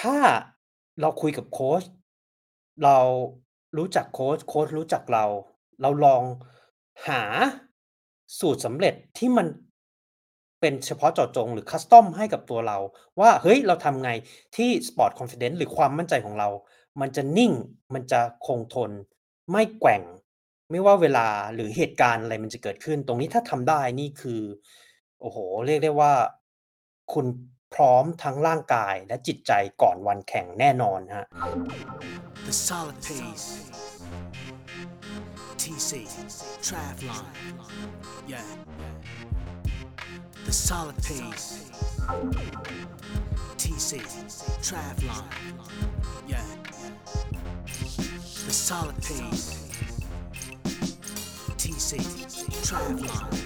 ถ้าเราคุยกับโค้ช เรารู้จักโค้ช โค้ชรู้จักเรา เราลองหาสูตรสำเร็จที่มันเป็นเฉพาะเจาะจงหรือคัสตอมให้กับตัวเรา ว่าเฮ้ยเราทำไงที่ Sport Confidence หรือความมั่นใจของเรา มันจะนิ่งมันจะคงทน ไม่แกว่ง ไม่ว่าเวลาหรือเหตุการณ์อะไรมันจะเกิดขึ้น ตรงนี้ถ้าทำได้นี่คือ โอ้โฮเรียกได้ว่า คุณ พร้อมทั้งร่างกายและจิตใจก่อนวันแข่งแน่นอนครับ The solid pace. TC Travlon. Yeah. The solid pace. TC Travlon. Yeah. The solid pace. TC Travlon.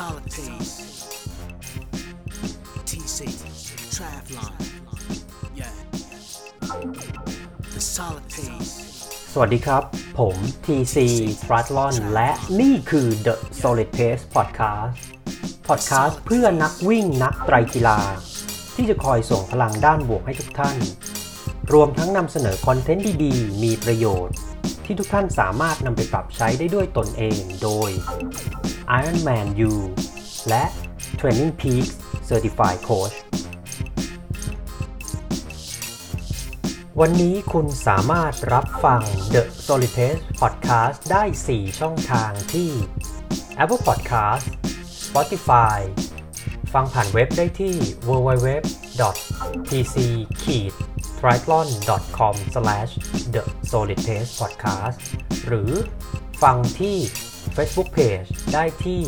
Solid pace. TC Travlon. Yeah. The solid pace. สวัสดีครับ ผม TC t r a t l o n และนี่คือ The Solid Pace Podcast Podcast เพื่อนักวิ่งนักไตรกีฬา ที่จะคอยส่งพลังด้านบวกให้ทุกท่าน รวมทั้งนำเสนอคอนเทนต์ดีๆ มีประโยชน์ ที่ทุกท่านสามารถนำไปปรับใช้ได้ด้วยตนเองโดย Ironman U และ Training Peaks Certified Coach วันนี้คุณสามารถรับฟัง The Solid Pace Podcast ได้ 4 ช่องทางที่ Apple Podcast Spotify ฟังผ่านเว็บได้ที่ www.tc-triathlon.com/the solid pace podcast หรือฟังที่ Facebook Page ได้ที่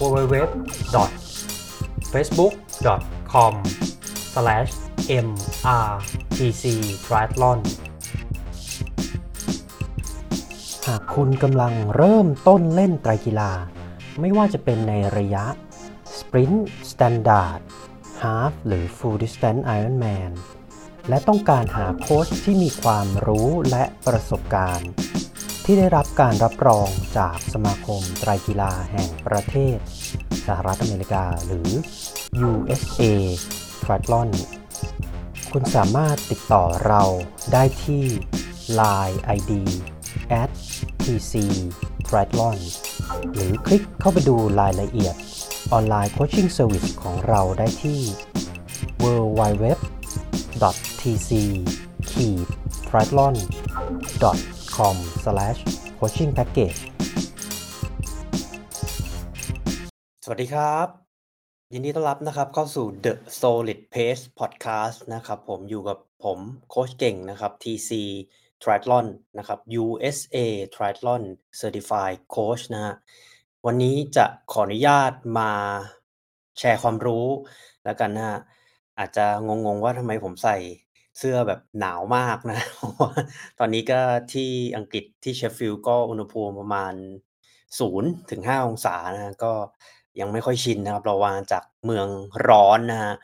www.facebook.com/mrtc triathlon หากคุณกำลังเริ่มต้นเล่นไตรกีฬา ไม่ว่าจะเป็นในระยะ Sprint Standard Half หรือ Full Distance Ironman และต้องการหาโค้ชที่มีความรู้และประสบการณ์ ที่ได้รับการรับรองจากสมาคมไตรกีฬาแห่งประเทศ สหรัฐอเมริกาหรือ USA Triathlon คุณสามารถติดต่อเราได้ที่ Line ID @tc triathlon หรือคลิกเข้าไปดูรายละเอียด online coaching service ของเราได้ที่ www.tc-triathlon.com package สวัสดีครับ ยินดีต้อนรับนะครับเข้าสู่ The Solid Pace Podcast นะครับผมอยู่กับผมโค้ชเก่งนะครับ TC Triathlon นะครับ USA Triathlon Certified Coach นะฮะวันนี้จะขออนุญาตมาแชร์ความรู้แล้วกันนะฮะอาจจะงงๆว่าทำไมผมใส่ เสื้อแบบหนาวมากนะเพราะว่าตอนนี้ก็ที่อังกฤษที่เชฟฟิลด์ก็อุณหภูมิประมาณ0ถึง5องศานะก็ยังไม่ค่อยชินนะครับ เรามาจากเมืองร้อนนะฮะ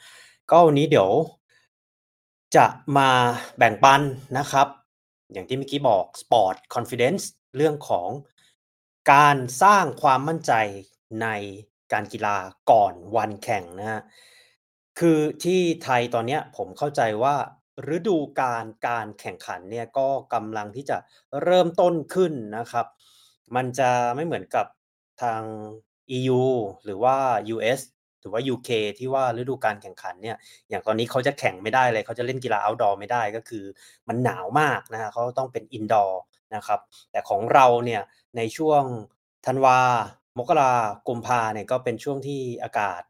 ก็วันนี้เดี๋ยว จะมาแบ่งปันนะครับ อย่างที่เมื่อกี้บอก Sport Confidence เรื่องของการสร้างความมั่นใจในการกีฬาก่อนวันแข่งนะฮะคือที่ไทยตอนเนี้ยผมเข้าใจว่า ฤดูการการแข่งขันเนี่ยก็กำลังที่จะเริ่มต้นขึ้นนะครับ มันจะไม่เหมือนกับทาง EU หรือว่า US หรือว่า UK ที่ว่าฤดูการแข่งขันเนี่ยอย่างตอนนี้เขาจะแข่งไม่ได้เลยเขาจะเล่นกีฬา outdoor ไม่ได้ก็คือมันหนาวมากนะฮะเขาต้องเป็น indoor นะครับ แต่ของเราเนี่ยในช่วงธันวามกรากุมภาเนี่ยก็เป็นช่วงที่อากาศ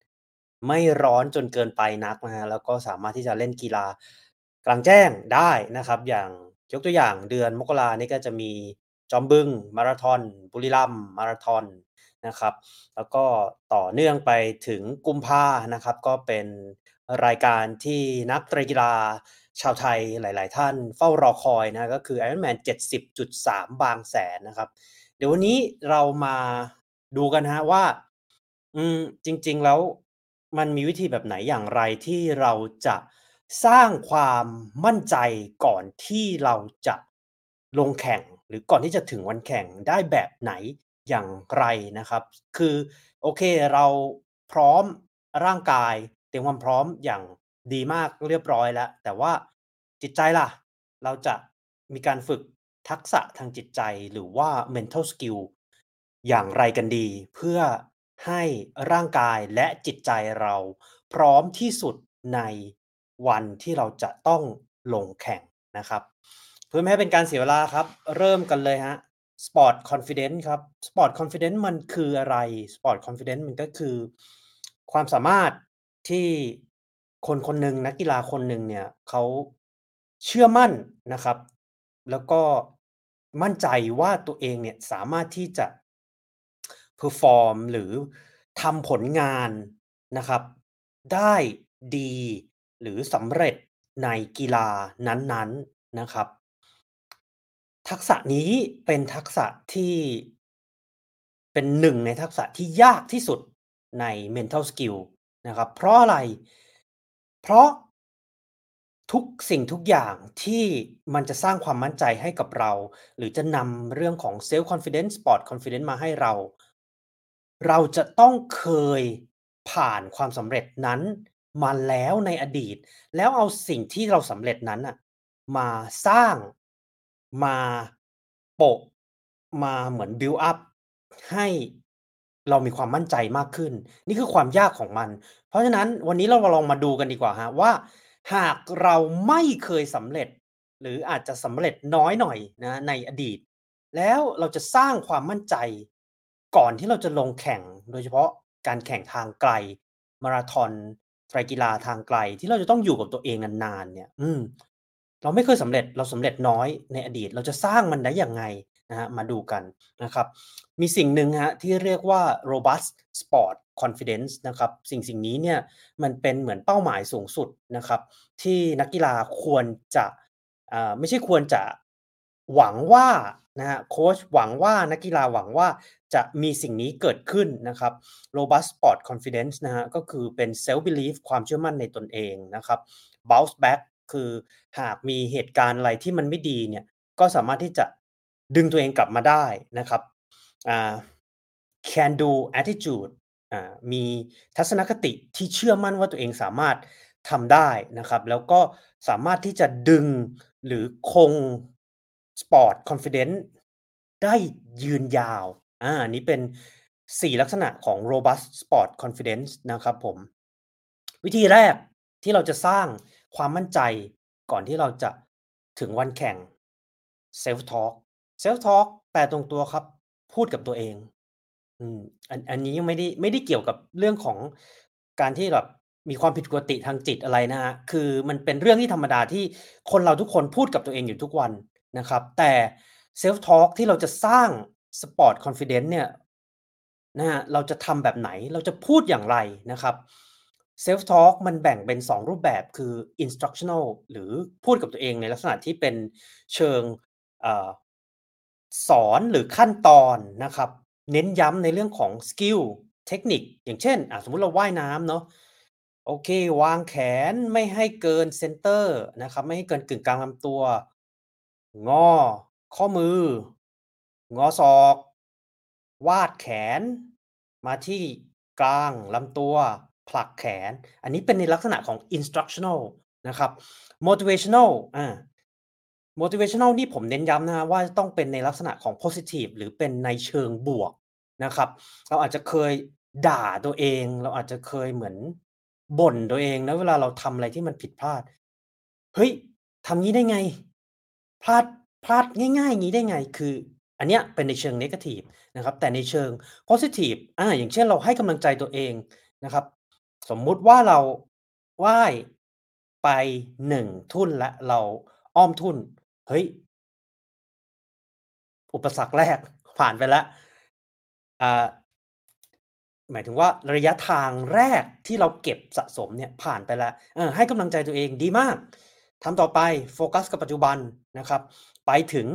ไม่ร้อนจนเกินไปนักนะฮะแล้วก็สามารถที่จะเล่นกีฬา กลางแจ้งได้นะครับ อย่างยกตัวอย่างเดือนมกรานี่ก็จะมีจอมบึงมาราธอน บุรีรัมย์มาราธอนนะครับ แล้วก็ต่อเนื่องไปถึงกุมภานะครับ ก็เป็นรายการที่นักตรกีฬาชาวไทยหลาย ๆ ท่านเฝ้ารอคอยนะก็คือ Ironman 70.3 บางแสนนะครับ เดี๋ยววันนี้เรามาดูกันฮะว่า อืมจริง ๆ แล้วมันมีวิธีแบบไหนอย่างไรที่เราจะ สร้างความมั่นใจก่อนที่เราจะลงแข่ง หรือก่อนที่จะถึงวันแข่งได้แบบไหนอย่างไรนะครับ คือโอเคเราพร้อมร่างกายเตรียมความพร้อมอย่างดีมากเรียบร้อยแล้ว แต่ว่าจิตใจล่ะ เราจะมีการฝึกทักษะทางจิตใจหรือว่า mental skill อย่างไรกันดี เพื่อให้ร่างกายและจิตใจเราพร้อมที่สุดใน วันที่เราจะต้องลงแข่งนะครับ เพื่อไม่ให้เป็นการเสียเวลาครับ เริ่มกันเลยฮะ Sport Confidence ครับ Sport Confidence มันคืออะไร Sport Confidence มันก็คือ ความสามารถที่คนคนหนึ่งนักกีฬาคนหนึ่งเนี่ยเขาเชื่อมั่นนะครับ แล้วก็มั่นใจว่าตัวเองเนี่ยสามารถที่จะ perform หรือทำผลงานนะครับ ได้ดี หรือสำเร็จในกีฬานั้นๆนะครับ ทักษะนี้เป็นทักษะที่เป็นหนึ่งในทักษะที่ยากที่สุดใน mental skill นะครับ เพราะอะไร เพราะทุกสิ่งทุกอย่างที่มันจะสร้างความมั่นใจให้กับเรา หรือจะนำเรื่องของ self confidence sport confidence มาให้เรา เราจะต้องเคยผ่านความสำเร็จนั้น มาแล้วในอดีต แล้วเอาสิ่งที่เราสำเร็จนั้นน่ะมาสร้าง มาโปะ มาเหมือน build up ให้เรามีความมั่นใจมากขึ้น นี่คือความยากของมัน เพราะฉะนั้นวันนี้เรามาลองมาดูกันดีกว่าฮะว่า หากเราไม่เคยสำเร็จ หรืออาจจะสำเร็จน้อยหน่อยนะในอดีต แล้วเราจะสร้างความมั่นใจ ก่อนที่เราจะลงแข่งโดยเฉพาะการแข่งทางไกลมาราธอน ไตรกีฬาทางไกลที่เราจะต้องอยู่กับตัวเองนานๆเนี่ย อืม เราไม่เคยสำเร็จเราสำเร็จน้อยในอดีต เราจะสร้างมันได้อย่างไงนะฮะมาดูกันนะครับ มีสิ่งหนึ่งฮะที่เรียกว่า robust sport confidence นะครับ สิ่งสิ่งนี้เนี่ยมันเป็นเหมือนเป้าหมายสูงสุดนะครับ ที่นักกีฬาควรจะอ่าไม่ใช่ควรจะหวังว่านะฮะโค้ชหวังว่านักกีฬาหวังว่า จะมีสิ่งนี้เกิดขึ้นนะครับ robust sport confidence นะฮะก็คือเป็น self belief ความเชื่อมั่นในตนเองนะครับ bounce back คือหากมีเหตุการณ์อะไรที่มันไม่ดีเนี่ยก็สามารถที่จะดึงตัวเองกลับมาได้นะครับอ่า can do attitude อ่ามีทัศนคติที่เชื่อมั่นว่าตัวเองสามารถทำได้นะครับ แล้วก็สามารถที่จะดึงหรือคง sport confidence ได้ยืนยาว อ่าอันนี้เป็น 4 ลักษณะของ robust sport confidence นะครับผม วิธีแรกที่เราจะสร้างความมั่นใจก่อนที่เราจะถึงวันแข่ง self talk self talk แปลตรงตัวครับ พูดกับตัวเอง อืมอันอันนี้ยังไม่ได้ไม่ได้เกี่ยวกับเรื่องของการที่แบบมีความผิดปกติทางจิตอะไรนะฮะ คือมันเป็นเรื่องที่ธรรมดาที่คนเราทุกคนพูดกับตัวเองอยู่ทุกวันนะครับ แต่ self talk ที่เราจะสร้าง sport confidence เนี่ยนะฮะเราจะทำแบบไหนเราจะพูดอย่างไรนะครับ self talk มันแบ่งเป็น 2 รูปแบบคือ instructional หรือพูดกับตัวเองในลักษณะที่เป็นเชิงอสอนหรือขั้นตอนนะครับ เน้นย้ำในเรื่องของ skill เทคนิค อย่างเช่นสมมุติเราว่ายน้ำเนาะโอเค วางแขนไม่ให้เกิน center นะครับ ไม่ให้เกินกึ่งกลางลำตัว งอ ข้อมือ งอศอก วาดแขน มาที่กลางลำตัว ผลักแขน อันนี้เป็นในลักษณะของ instructional นะครับ motivational อ่า motivational นี่ผมเน้นย้ำนะว่าต้องเป็นในลักษณะของ positive หรือเป็นในเชิงบวกนะครับ เราอาจจะเคยด่าตัวเอง เราอาจจะเคยเหมือนบ่นตัวเองนะเวลาเราทำอะไรที่มันผิดพลาด เฮ้ยทำงี้ได้ไง พลาดพลาดง่ายๆงี้ได้ไง คือ อันเนี้ยเป็นในเชิง negative นะครับแต่ในเชิง positive อ่าอย่างเช่นเราให้กำลังใจตัวเองนะครับ สมมุติว่าเราว่ายไปหนึ่งทุ่นและเราอ้อมทุ่นเฮ้ยอุปสรรคแรกผ่านไปแล้วอ่าหมายถึงว่าระยะทางแรกที่เราเก็บสะสมเนี่ยผ่านไปแล้วให้กำลังใจตัวเองดีมากทำต่อไปโฟกัสกับปัจจุบันนะครับ ไปถึง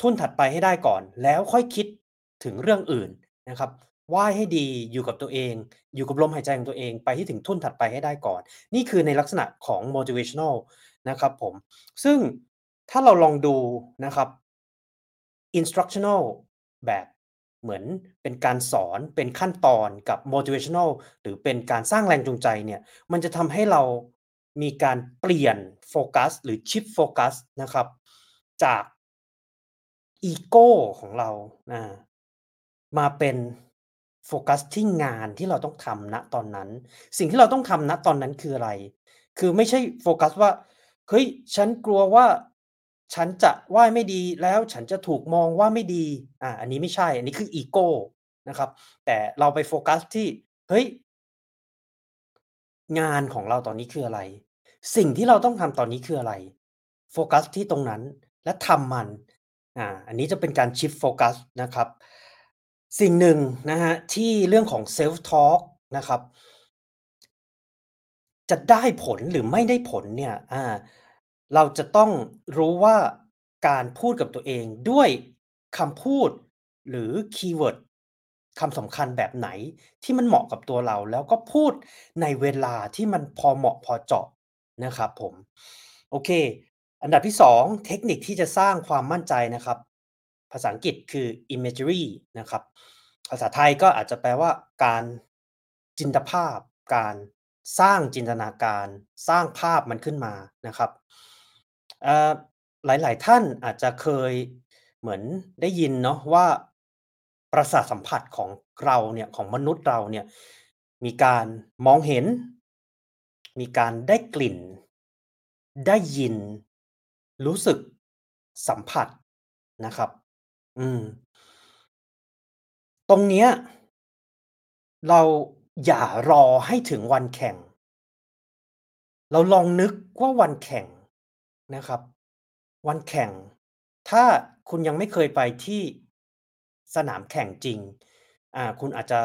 ทุ่นถัดไปให้ได้ก่อน แล้วค่อยคิดถึงเรื่องอื่นนะครับว่ายให้ดีอยู่กับตัวเอง อยู่กับลมหายใจของตัวเองไปที่ถึงทุ่นถัดไปให้ได้ก่อน นี่คือในลักษณะของ motivational นะครับผม ซึ่งถ้าเราลองดูนะครับ instructional แบบเหมือนเป็นการสอนเป็นขั้นตอนกับ motivational หรือเป็นการสร้างแรงจูงใจเนี่ยมันจะทำให้เรามีการเปลี่ยนโฟกัสหรือชิปโฟกัสนะครับจาก อีโก้ของเรามาเป็นโฟกัสที่งานที่เราต้องทำณตอนนั้น สิ่งที่เราต้องทำณตอนนั้นคืออะไร คือไม่ใช่โฟกัสว่าเฮ้ยฉันกลัวว่าฉันจะว่าไม่ดีแล้วฉันจะถูกมองว่าไม่ดีอ่าอันนี้ไม่ใช่ อันนี้คืออีโก้นะครับ แต่เราไปโฟกัสที่เฮ้ยงานของเราตอนนี้คืออะไร สิ่งที่เราต้องทำตอนนี้คืออะไร โฟกัสที่ตรงนั้นและทำมัน อ่า อันนี้จะเป็นการ shift focus นะครับ สิ่งหนึ่งนะฮะ ที่เรื่องของ self talk นะครับ จะได้ผลหรือไม่ได้ผลเนี่ย อ่า เราจะต้องรู้ว่าการพูดกับตัวเองด้วยคำพูด หรือ keyword คำสำคัญแบบไหนที่มันเหมาะกับตัวเรา แล้วก็พูดในเวลาที่มันพอเหมาะพอเจาะนะครับผม โอเค อันดับที่ 2 เทคนิคที่จะสร้างความมั่นใจนะครับ ภาษาอังกฤษคือ imagery นะครับ ภาษาไทยก็อาจจะแปลว่าการจินตภาพ การสร้างจินตนาการ สร้างภาพมันขึ้นมานะครับหลาย ๆ ท่านอาจจะเคยเหมือนได้ยินเนาะว่าประสาทสัมผัสของเราเนี่ยของมนุษย์เราเนี่ยมีการมองเห็น มีการได้กลิ่น ได้ยิน รู้สึก สัมผัสนะครับ อืม ตรงเนี้ย เราอย่ารอให้ถึงวันแข่ง เราลองนึกว่าวันแข่งนะครับ วันแข่ง ถ้าคุณยังไม่เคยไปที่สนามแข่งจริง อ่า คุณอาจจะ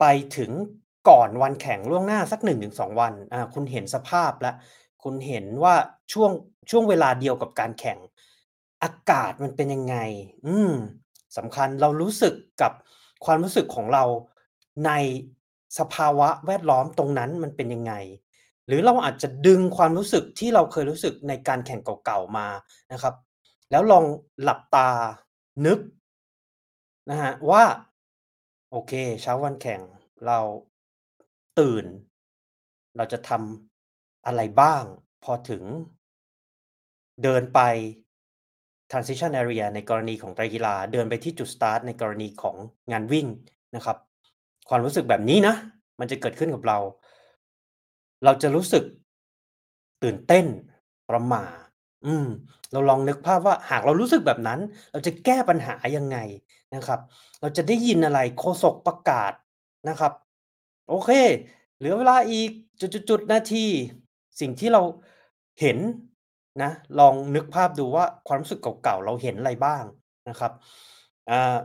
ไปถึงก่อนวันแข่งล่วงหน้าสัก 1-2 วัน อ่า คุณเห็นสภาพแล้ว คุณเห็นว่าช่วงช่วงเวลาเดียวกับการแข่ง อากาศมันเป็นยังไง อืมสำคัญเรารู้สึกกับความรู้สึกของเราในสภาวะแวดล้อมตรงนั้นมันเป็นยังไง หรือเราอาจจะดึงความรู้สึกที่เราเคยรู้สึกในการแข่งเก่าๆมานะครับ แล้วลองหลับตานึกนะฮะว่า โอเค เช้าวันแข่งเราตื่น เราจะทำ อะไรบ้าง พอถึง เดินไป transition area ในกรณีของไตรกีฬา เดินไปที่จุดสตาร์ทในกรณีของงานวิ่งนะครับ ความรู้สึกแบบนี้นะ มันจะเกิดขึ้นกับเรา เราจะรู้สึกตื่นเต้นประหม่า อืม เราลองนึกภาพว่าหากเรารู้สึกแบบนั้น เราจะแก้ปัญหายังไงนะครับ เราจะได้ยินอะไรโฆษกประกาศนะครับ โอเค เหลือเวลาอีกจุดๆๆนาที สิ่งที่เราเห็นนะ ลองนึกภาพดูว่าความรู้สึกเก่าๆ เราเห็นอะไรบ้างนะครับอ่า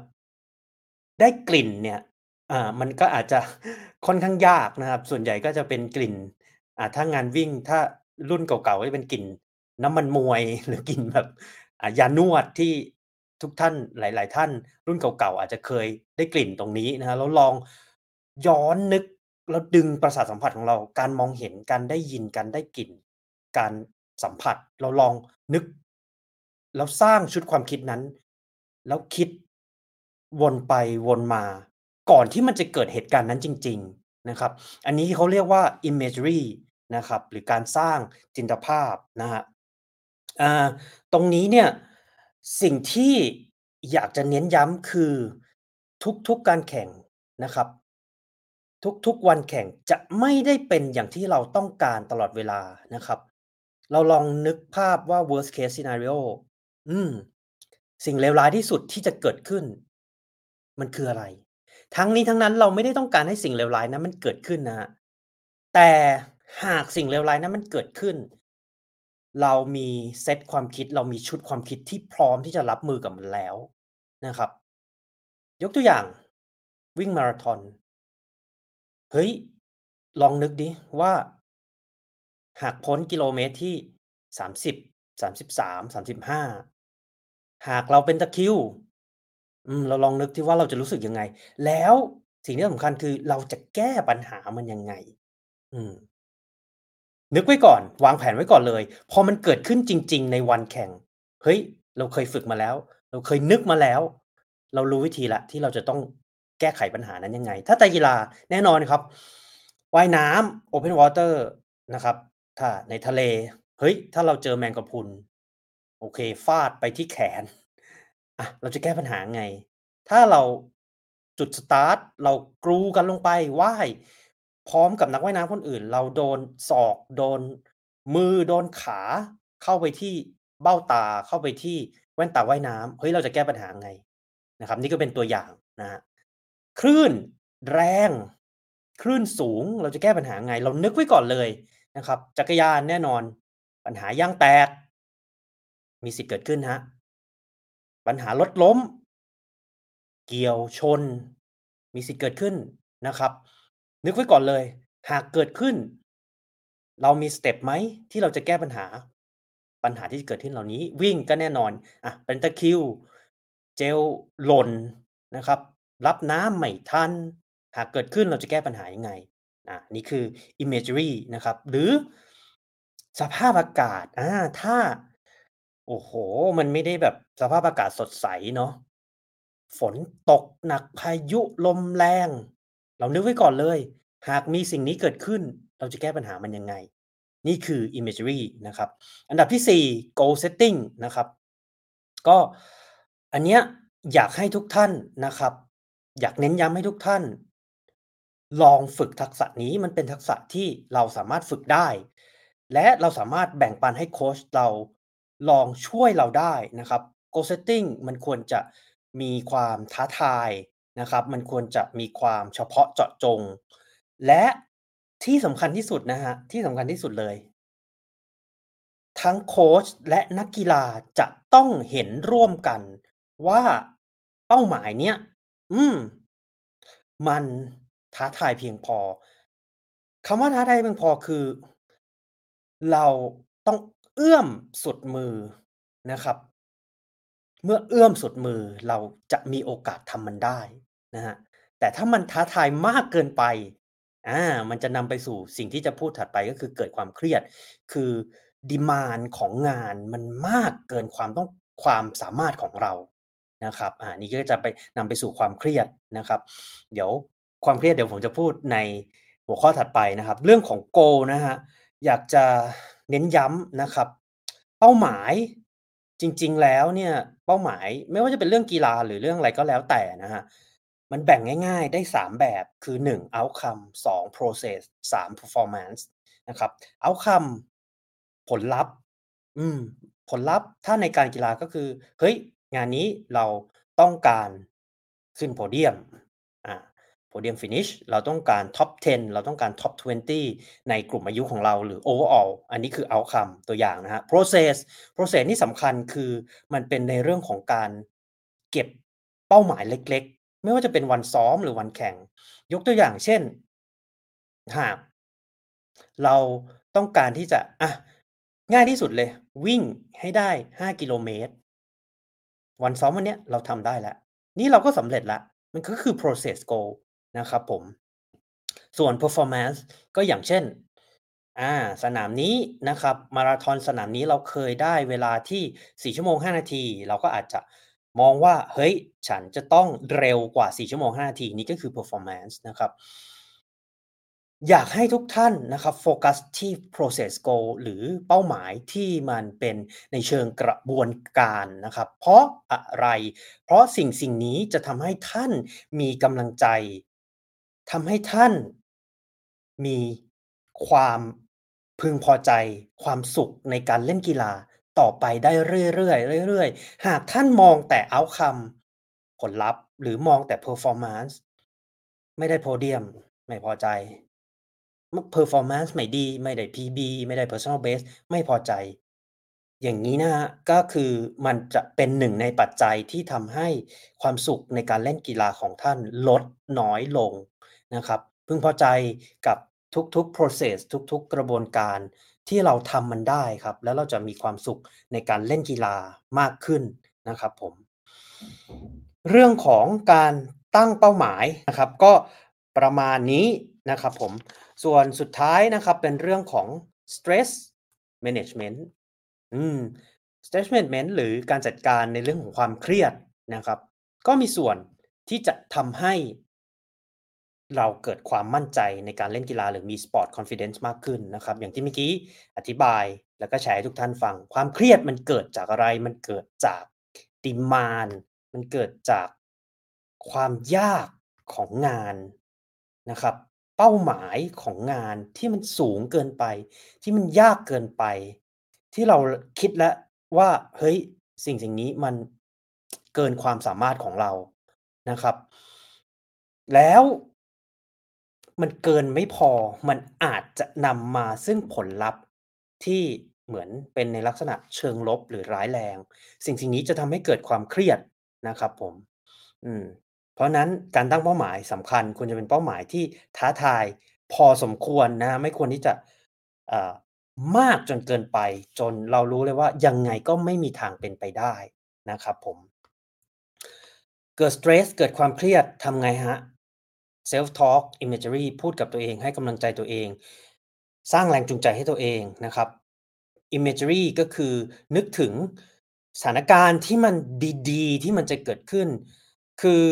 ได้กลิ่นเนี่ยอ่ามันก็อาจจะ ค่อนข้างยากนะครับ ส่วนใหญ่ก็จะเป็นกลิ่นอ่าถ้างานวิ่งถ้ารุ่นเก่าๆก็จะเป็นกลิ่นน้ำมันมวย หรือกลิ่นแบบอ่ายานวดที่ทุกท่านหลาย ๆ ท่าน รุ่นเก่าๆอาจจะเคยได้กลิ่นตรงนี้นะครับแล้วลองย้อนนึก แล้วดึงประสาทสัมผัสของเรา การมองเห็นการได้ยินการได้กลิ่น การสัมผัสเราลองนึก แล้วสร้างชุดความคิดนั้น แล้วคิดวนไปวนมา ก่อนที่มันจะเกิดเหตุการณ์นั้นจริง ๆนะครับ อันนี้เขาเรียกว่า imagery นะครับ หรือการสร้างจินตภาพนะครับตรงนี้เนี่ยสิ่งที่อยากจะเน้นย้ำคือทุกๆการแข่งนะครับ ทุก ๆ วันแข่งจะไม่ได้เป็นอย่างที่เราต้องการตลอดเวลานะครับ เราลองนึกภาพว่า worst case scenario อืม สิ่งเลวร้ายที่สุดที่จะเกิดขึ้น มันคืออะไร ทั้งนี้ทั้งนั้นเราไม่ได้ต้องการให้สิ่งเลวร้ายนั้นมันเกิดขึ้นนะแต่หากสิ่งเลวร้ายนั้นมันเกิดขึ้น เรามีเซตความคิด เรามีชุดความคิดที่พร้อมที่จะรับมือกับมันแล้วนะครับ ยกตัวอย่างวิ่งมาราธอน เฮ้ย ลองนึกดิว่า หากพ้นกิโลเมตรที่ 30 33 35 หากเราเป็นตะคริว อืม เราลองนึกสิว่าเราจะรู้สึกยังไง แล้วสิ่งที่สำคัญคือเราจะแก้ปัญหามันยังไง อืม นึกไว้ก่อน วางแผนไว้ก่อนเลย พอมันเกิดขึ้นจริง ๆ ในวันแข่ง เฮ้ย เราเคยฝึกมาแล้ว เราเคยนึกมาแล้ว เรารู้วิธีละที่เราจะต้อง แก้ไขปัญหานั้นยังไง ถ้าตรกีฬาแน่นอนครับว่ายน้ำ Open Water นะครับ ถ้าในทะเล เฮ้ย ถ้าเราเจอแมงกะพรุน โอเค ฟาดไปที่แขน อะ เราจะแก้ปัญหาไง ถ้าเราจุดสตาร์ท เรากรูกันลงไปว่ายพร้อมกับนักว่ายน้ำคนอื่น เราโดนศอก โดนมือ โดนขา เข้าไปที่เบ้าตา เข้าไปที่แว่นตาว่ายน้ำเฮ้ย เราจะแก้ปัญหาไง นะครับ นี่ก็เป็นตัวอย่างนะฮะ คลื่นแรง คลื่นสูงเราจะแก้ปัญหาไง เรานึกไว้ก่อนเลยนะครับ จักรยานแน่นอน ปัญหายางแตก มีสิทธิ์เกิดขึ้นฮะปัญหารถล้ม เกี่ยวชน มีสิทธิ์เกิดขึ้นนะครับ นึกไว้ก่อนเลย หากเกิดขึ้น เรามีสเต็ปไหมที่เราจะแก้ปัญหา ปัญหาที่เกิดขึ้นเหล่านี้ วิ่งก็แน่นอนอะเป็นตะคิว เจลหล่นนะครับ รับน้ำไม่ทัน หากเกิดขึ้นเราจะแก้ปัญหายังไงอะนี่คือ imagery นะครับ หรือสภาพอากาศอ่าถ้า โอ้โห มันไม่ได้แบบสภาพอากาศสดใสเนาะฝนตกหนักพายุลมแรง เรานึกไว้ก่อนเลย หากมีสิ่งนี้เกิดขึ้น เราจะแก้ปัญหามันยังไง นี่คือ imagery นะครับ อันดับที่ 4 goal setting นะครับ ก็อันเนี้ยอยากให้ทุกท่านนะครับ อยากเน้นย้ำให้ทุกท่าน ลองฝึกทักษะนี้มันเป็นทักษะที่เราสามารถฝึกได้ และเราสามารถแบ่งปันให้โค้ชเราลองช่วยเราได้นะครับ goal setting มันควรจะมีความท้าทายนะครับ มันควรจะมีความเฉพาะเจาะจง และที่สำคัญที่สุดนะฮะที่สำคัญที่สุดเลย ทั้งโค้ชและนักกีฬาจะต้องเห็นร่วมกันว่าเป้าหมายเนี้ย อืม มันท้าทายเพียงพอ คำว่าท้าทายเพียงพอ คือ เราต้องเอื้อมสุดมือนะครับ เมื่อเอื้อมสุดมือ เราจะมีโอกาสทำมันได้นะฮะแต่ถ้ามันท้าทายมากเกินไปอ่ามันจะนำไปสู่สิ่งที่จะพูดถัดไป ก็คือเกิดความเครียด คือดีมานของงานมันมากเกินความต้อง ความสามารถของเรา นะครับอ่านี่ก็จะไปนำไปสู่ความเครียดนะครับ เดี๋ยวความเครียดเดี๋ยวผมจะพูดในหัวข้อถัดไปนะครับ เรื่องของโกนะฮะอยากจะเน้นย้ำนะครับ เป้าหมายจริง ๆ แล้วเนี่ยเป้าหมายไม่ว่าจะเป็นเรื่องกีฬาหรือเรื่องอะไรก็แล้วแต่นะฮะมันแบ่งง่าย ๆ ได้ 3 แบบคือ 1 outcome 2 process 3 performance นะครับ outcome ผลลัพธ์ อืม ผลลัพธ์ถ้าในการกีฬาก็คือ เฮ้ย งานนี้เราต้องการขึ้นโพเดียมอ่าโพเดียมฟินิชเราต้องการท็อป 10 เราต้องการท็อป 20 ในกลุ่มอายุของเราหรือ overall อันนี้คือ outcome ตัวอย่างนะฮะ process process นี่สำคัญคือมันเป็นในเรื่องของการเก็บเป้าหมายเล็กๆ ไม่ว่าจะเป็นวันซ้อมหรือวันแข่ง ยกตัวอย่างเช่น หาก เราต้องการที่จะอะง่ายที่สุดเลย วิ่งให้ได้ 5 กิโลเมตร วันซ้อมวันเนี้ยเราทำได้แล้ว นี่เราก็สำเร็จแล้วมันก็คือ process goal นะครับผม ส่วน performance ก็อย่างเช่นอ่าสนามนี้นะครับ มาราธอนสนามนี้เราเคยได้เวลาที่ 4 ชั่วโมง 5 นาที เราก็อาจจะมองว่า เฮ้ย ฉันจะต้องเร็วกว่า 4 ชั่วโมง 5 นาที นี่ก็คือ performance นะครับ อยากให้ทุกท่านนะครับโฟกัสที่ process goal หรือเป้าหมายที่มันเป็นในเชิงกระบวนการนะครับ เพราะอะไร เพราะสิ่งสิ่งนี้จะทำให้ท่านมีกำลังใจทำให้ท่านมีความพึงพอใจความสุขในการเล่นกีฬาต่อไปได้เรื่อยๆเรื่อยๆ หากท่านมองแต่ outcome ผลลัพธ์ หรือมองแต่ performance ไม่ได้โพเดียม ไม่พอใจ performance ไม่ดี ไม่ได้ PB ไม่ได้ personal best ไม่พอใจ อย่างนี้นะฮะ ก็คือมันจะเป็นหนึ่งในปัจจัยที่ทำให้ความสุขในการเล่นกีฬาของท่านลดน้อยลงนะครับพึงพอใจกับทุกๆ process ทุกๆ กระบวนการที่เราทำมันได้ครับ แล้วเราจะมีความสุขในการเล่นกีฬามากขึ้นนะครับผม เรื่องของการตั้งเป้าหมายนะครับ ก็ประมาณนี้นะครับผม ส่วนสุดท้ายนะครับเป็นเรื่องของ stress management อืม stress management หรือการจัดการในเรื่องของความเครียดนะครับ ก็มีส่วนที่จะทำให้เราเกิดความมั่นใจในการเล่นกีฬาหรือมี Sport Confidence มากขึ้นนะครับ อย่างที่เมื่อกี้อธิบายแล้วก็แชร์ให้ทุกท่านฟัง ความเครียดมันเกิดจากอะไร มันเกิดจากดิมานมันเกิดจากความยากของงานนะครับ เป้าหมายของงานที่มันสูงเกินไป ที่มันยากเกินไป ที่เราคิดแล้วว่าเฮ้ยสิ่งสิ่งนี้มันเกินความสามารถของเรานะครับ แล้วมันเกินไม่พอมันอาจจะนำมาซึ่งผลลัพธ์ที่เหมือนเป็นในลักษณะเชิงลบหรือร้ายแรง สิ่งสิ่งนี้จะทำให้เกิดความเครียดนะครับ ผม อืม เพราะนั้นการตั้งเป้าหมายสำคัญควรจะเป็นเป้าหมายที่ท้าทายพอสมควรนะไม่ควรที่จะมากจนเกินไป จนเรารู้เลยว่ายังไงก็ไม่มีทางเป็นไปได้นะครับผม เกิดสเตรสเกิดความเครียดทำไงฮะ self talk imagery พูดกับตัวเองให้กำลังใจตัวเอง สร้างแรงจูงใจให้ตัวเองนะครับ imagery ก็คือนึกถึงสถานการณ์ที่มันดีๆ ที่มันจะเกิดขึ้น คือ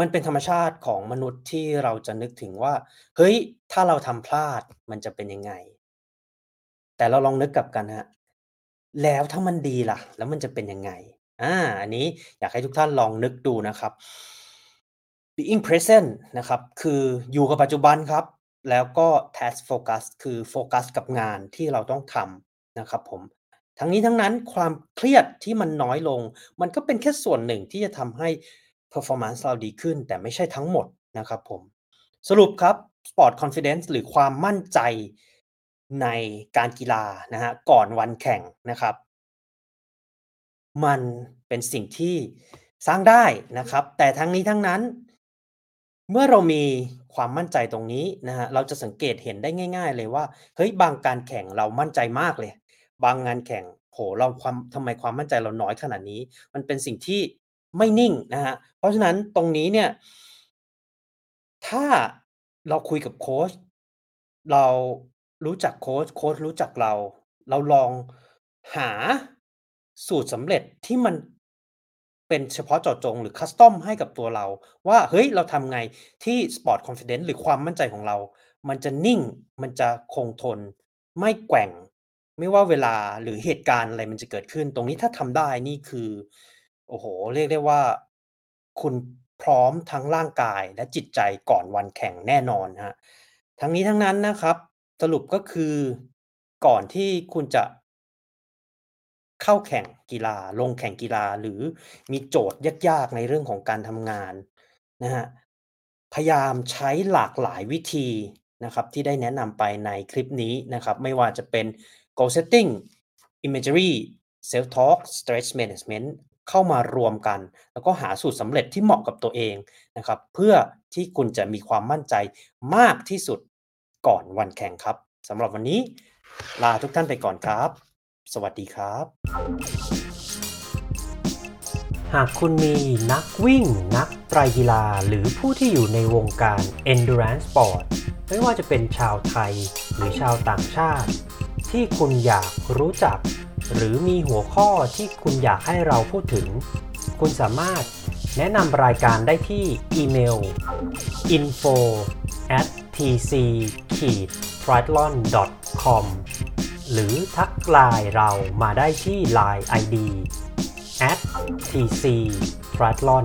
มันเป็นธรรมชาติของมนุษย์ที่เราจะนึกถึงว่า เฮ้ย ถ้าเราทำพลาดมันจะเป็นยังไง แต่เราลองนึกกลับกันฮะ แล้วถ้ามันดีล่ะ แล้วมันจะเป็นยังไง อ่า อันนี้อยากให้ทุกท่านลองนึกดูนะครับ being present นะครับ คืออยู่กับปัจจุบันครับ แล้วก็ task focus คือโฟกัสกับงานที่เราต้องทำนะครับผมทั้งนี้ทั้งนั้นความเครียดที่มันน้อยลง มันก็เป็นแค่ส่วนหนึ่งที่จะทำให้ performance เราดีขึ้น แต่ไม่ใช่ทั้งหมดนะครับผม สรุปครับ sport confidence หรือความมั่นใจในการกีฬานะฮะก่อนวันแข่งนะครับ มันเป็นสิ่งที่สร้างได้นะครับ แต่ทั้งนี้ทั้งนั้น เมื่อเรามีความมั่นใจตรงนี้นะฮะเราจะสังเกตเห็นได้ง่าย ๆ เลยว่าเฮ้ยบางการแข่งเรามั่นใจมากเลย บางงานแข่งโหเราความทำไมความมั่นใจเราน้อยขนาดนี้ มันเป็นสิ่งที่ ไม่นิ่งนะฮะเพราะฉะนั้นตรงนี้เนี่ย ถ้าเราคุยกับโค้ชเรารู้จักโค้ชโค้ชรู้จักเรา เราลองหาสูตรสำเร็จที่มันเป็นเฉพาะเจาะจงหรือคัสตอมให้กับตัวเรา ว่าเฮ้ยเราทำไงที่ Sport Confidence หรือความมั่นใจของเรา มันจะนิ่งมันจะคงทน ไม่แกว่ง ไม่ว่าเวลาหรือเหตุการณ์อะไรมันจะเกิดขึ้น ตรงนี้ถ้าทำได้นี่คือ โอ้โหเรียกได้ว่า คุณพร้อมทั้งร่างกายและจิตใจก่อนวันแข่งแน่นอนฮะทั้งนี้ทั้งนั้นนะครับ สรุปก็คือ ก่อนที่คุณจะ เข้าแข่งกีฬา ลงแข่งกีฬา หรือมีโจทย์ยาก ๆ ในเรื่องของการทำงานนะฮะพยายามใช้หลากหลายวิธีนะครับที่ได้แนะนำไปในคลิปนี้นะครับ ไม่ว่าจะเป็น goal setting imagery self talk stress management เข้ามารวมกัน แล้วก็หาสูตรสำเร็จที่เหมาะกับตัวเองนะครับ เพื่อที่คุณจะมีความมั่นใจมากที่สุดก่อนวันแข่งครับสำหรับวันนี้ ลาทุกท่านไปก่อนครับ สวัสดีครับ หากคุณมีนักวิ่ง นักไตรกีฬา หรือผู้ที่อยู่ในวงการ endurance sport ไม่ว่าจะเป็นชาวไทยหรือชาวต่างชาติ ที่คุณอยากรู้จัก หรือมีหัวข้อที่คุณอยากให้เราพูดถึง คุณสามารถแนะนำรายการได้ที่อีเมล info at tc triathlon com หรือทักไลน์เรามาได้ที่ Line ID at tc triathlon